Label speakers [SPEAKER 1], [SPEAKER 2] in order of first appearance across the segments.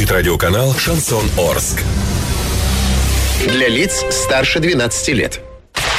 [SPEAKER 1] Звучит радиоканал «Шансон Орск».
[SPEAKER 2] Для лиц старше 12 лет.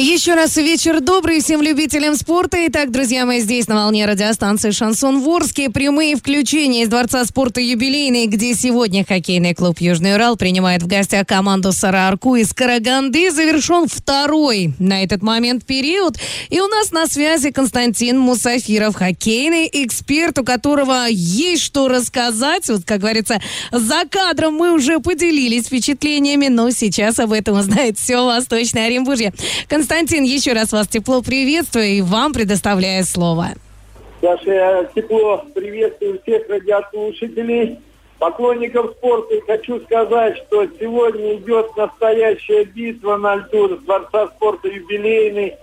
[SPEAKER 3] Еще раз вечер добрый всем любителям спорта. Итак, друзья мои, здесь на волне радиостанции «Шансон Ворске». Прямые включения из Дворца спорта «Юбилейный», где сегодня хоккейный клуб «Южный Урал» принимает в гостях команду «Сараарку» из Караганды. Завершен второй на этот момент период. И у нас на связи Константин Мусафиров, хоккейный эксперт, у которого есть что рассказать. Вот, как говорится, за кадром мы уже поделились впечатлениями, но сейчас об этом узнает все Восточное Оренбуржье. Константин, еще раз вас тепло приветствую и вам предоставляю слово.
[SPEAKER 4] Саша, я тепло приветствую всех радиослушателей, поклонников спорта. И хочу сказать, что сегодня идет настоящая битва на льду Дворца спорта юбилейный.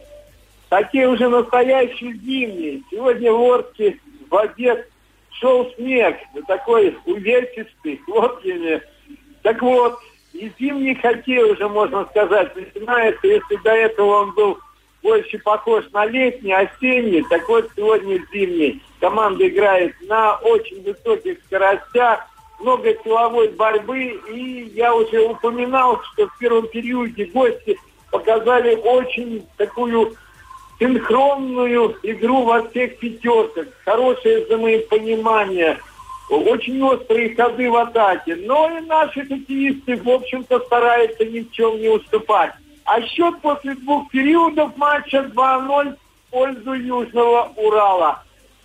[SPEAKER 4] Такие уже настоящие зимние. Сегодня в Орске в обед шел снег, такой увесистый, хлопьями. Так вот, и зимний хоккей уже, можно сказать, начинается. Если до этого он был больше похож на летний, осенний, так вот сегодня зимний. Команда играет на очень высоких скоростях, много силовой борьбы. И я уже упоминал, что в первом периоде гости показали очень такую синхронную игру во всех пятерках. Хорошее взаимопонимание – очень острые ходы в атаке. Но и наши хоккеисты, в общем-то, стараются ни в чем не уступать. А счет после двух периодов матча 2-0 в пользу Южного Урала.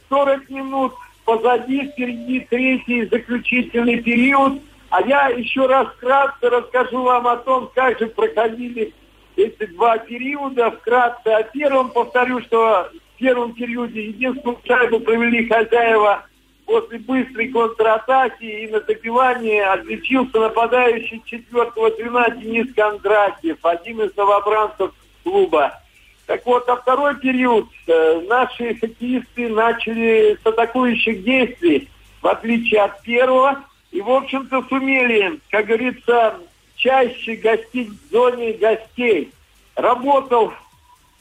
[SPEAKER 4] 40 минут позади, впереди третий заключительный период. А я еще раз вкратце расскажу вам о том, как же проходили эти два периода. Вкратце о первом повторю, что в первом периоде единственную шайбу провели хозяева после быстрой контратаки и на отличился нападающий четвертого звена Денис Кондратьев, один из новобранцев клуба. Так вот, а второй период э, наши хоккеисты начали с атакующих действий, в отличие от первого, и, в общем-то, сумели, как говорится, чаще гостить в зоне гостей. Работал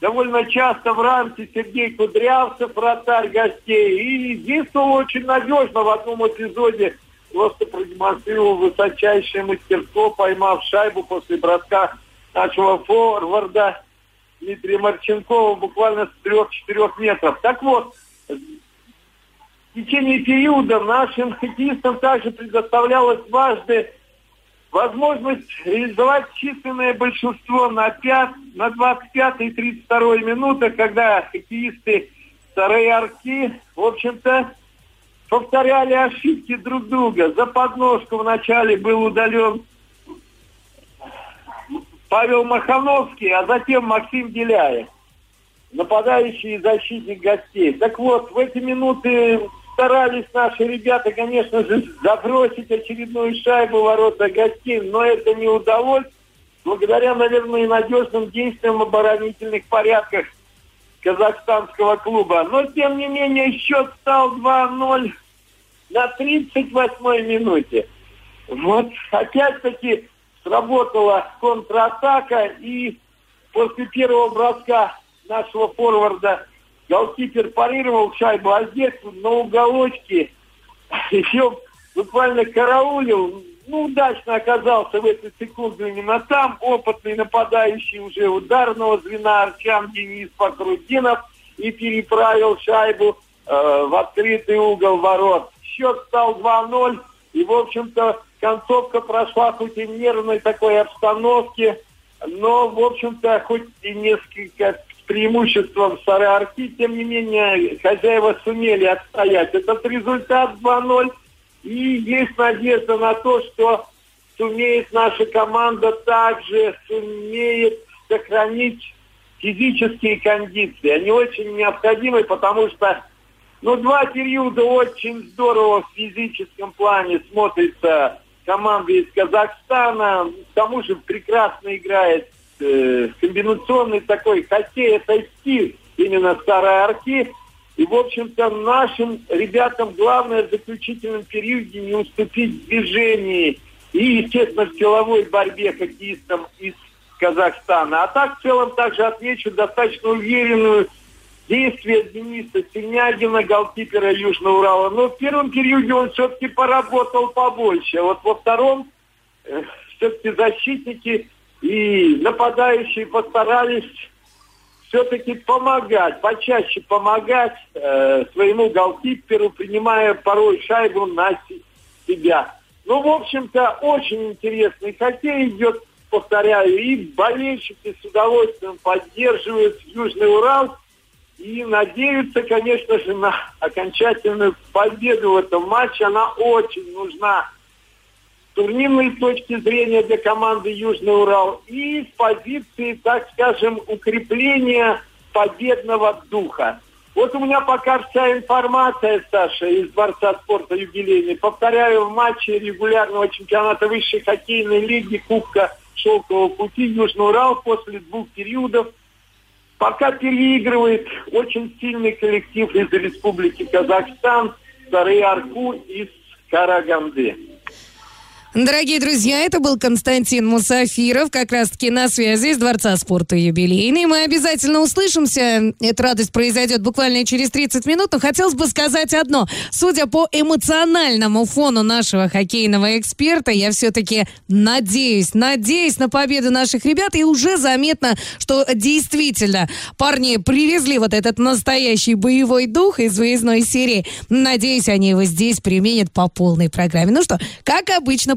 [SPEAKER 4] довольно часто в рамке Сергей Кудрявцев, вратарь гостей. И действовал очень надежно в одном эпизоде. Просто продемонстрировал высочайшее мастерство, поймав шайбу после броска нашего форварда Дмитрия Марченкова буквально с 3-4 метров. Так вот, в течение периода нашим хоккеистам также предоставлялось важное возможность реализовать численное большинство на, 5, на 25 и 32 минутах, когда хоккеисты второй арки, в общем-то, повторяли ошибки друг друга. За подножку вначале был удален Павел Махановский, а затем Максим Деляев, нападающий и защитник гостей. Так вот, в эти минуты старались наши ребята, конечно же, забросить очередную шайбу в ворота гостей, но это не удалось. Благодаря, наверное, надежным действиям оборонительных порядках казахстанского клуба. Но, тем не менее, счет стал 2-0 на 38-й минуте. Вот, опять-таки, сработала контратака, и после первого броска нашего форварда голкипер парировал шайбу, а здесь на уголочке еще буквально караулил. Ну, удачно оказался в эту секунду именно там. Опытный нападающий уже ударного звена Арчан Денис Покрутинов и переправил шайбу э, в открытый угол ворот. Счет стал 2-0. И, в общем-то, концовка прошла хоть и в нервной такой обстановке, но, в общем-то, хоть и несколько преимуществом Сары-Арки, тем не менее, хозяева сумели отстоять этот результат 2-0. И есть надежда на то, что сумеет наша команда также сумеет сохранить физические кондиции. Они очень необходимы, потому что ну, два периода очень здорово в физическом плане смотрится команда из Казахстана. К тому же прекрасно играет э, комбинационный такой хоккей. Это стиль именно старой арки. И, в общем-то, нашим ребятам главное в заключительном периоде не уступить в движении и, естественно, в силовой борьбе хоккеистам из Казахстана. А так, в целом, также отмечу достаточно уверенную действие Дениса Синягина, голкипера Южного Урала. Но в первом периоде он все-таки поработал побольше. Вот во втором э, все-таки защитники и нападающие постарались все-таки помогать, почаще помогать э, своему голкиперу, принимая порой шайбу на себя. Ну, в общем-то, очень интересный хоккей идет, повторяю, и болельщики с удовольствием поддерживают Южный Урал и надеются, конечно же, на окончательную победу в этом матче. Она очень нужна турнирной точки зрения для команды Южный Урал и с позиции, так скажем, укрепления победного духа. Вот у меня пока вся информация, Саша, из Дворца спорта юбилейный. Повторяю, в матче регулярного чемпионата высшей хоккейной лиги Кубка Шелкового пути Южный Урал после двух периодов пока переигрывает очень сильный коллектив из Республики Казахстан, Сары Арку из Караганды.
[SPEAKER 3] Дорогие друзья, это был Константин Мусафиров, как раз-таки на связи из Дворца спорта юбилейный. Мы обязательно услышимся. Эта радость произойдет буквально через 30 минут. Но хотелось бы сказать одно. Судя по эмоциональному фону нашего хоккейного эксперта, я все-таки надеюсь, надеюсь на победу наших ребят. И уже заметно, что действительно парни привезли вот этот настоящий боевой дух из выездной серии. Надеюсь, они его здесь применят по полной программе. Ну что, как обычно,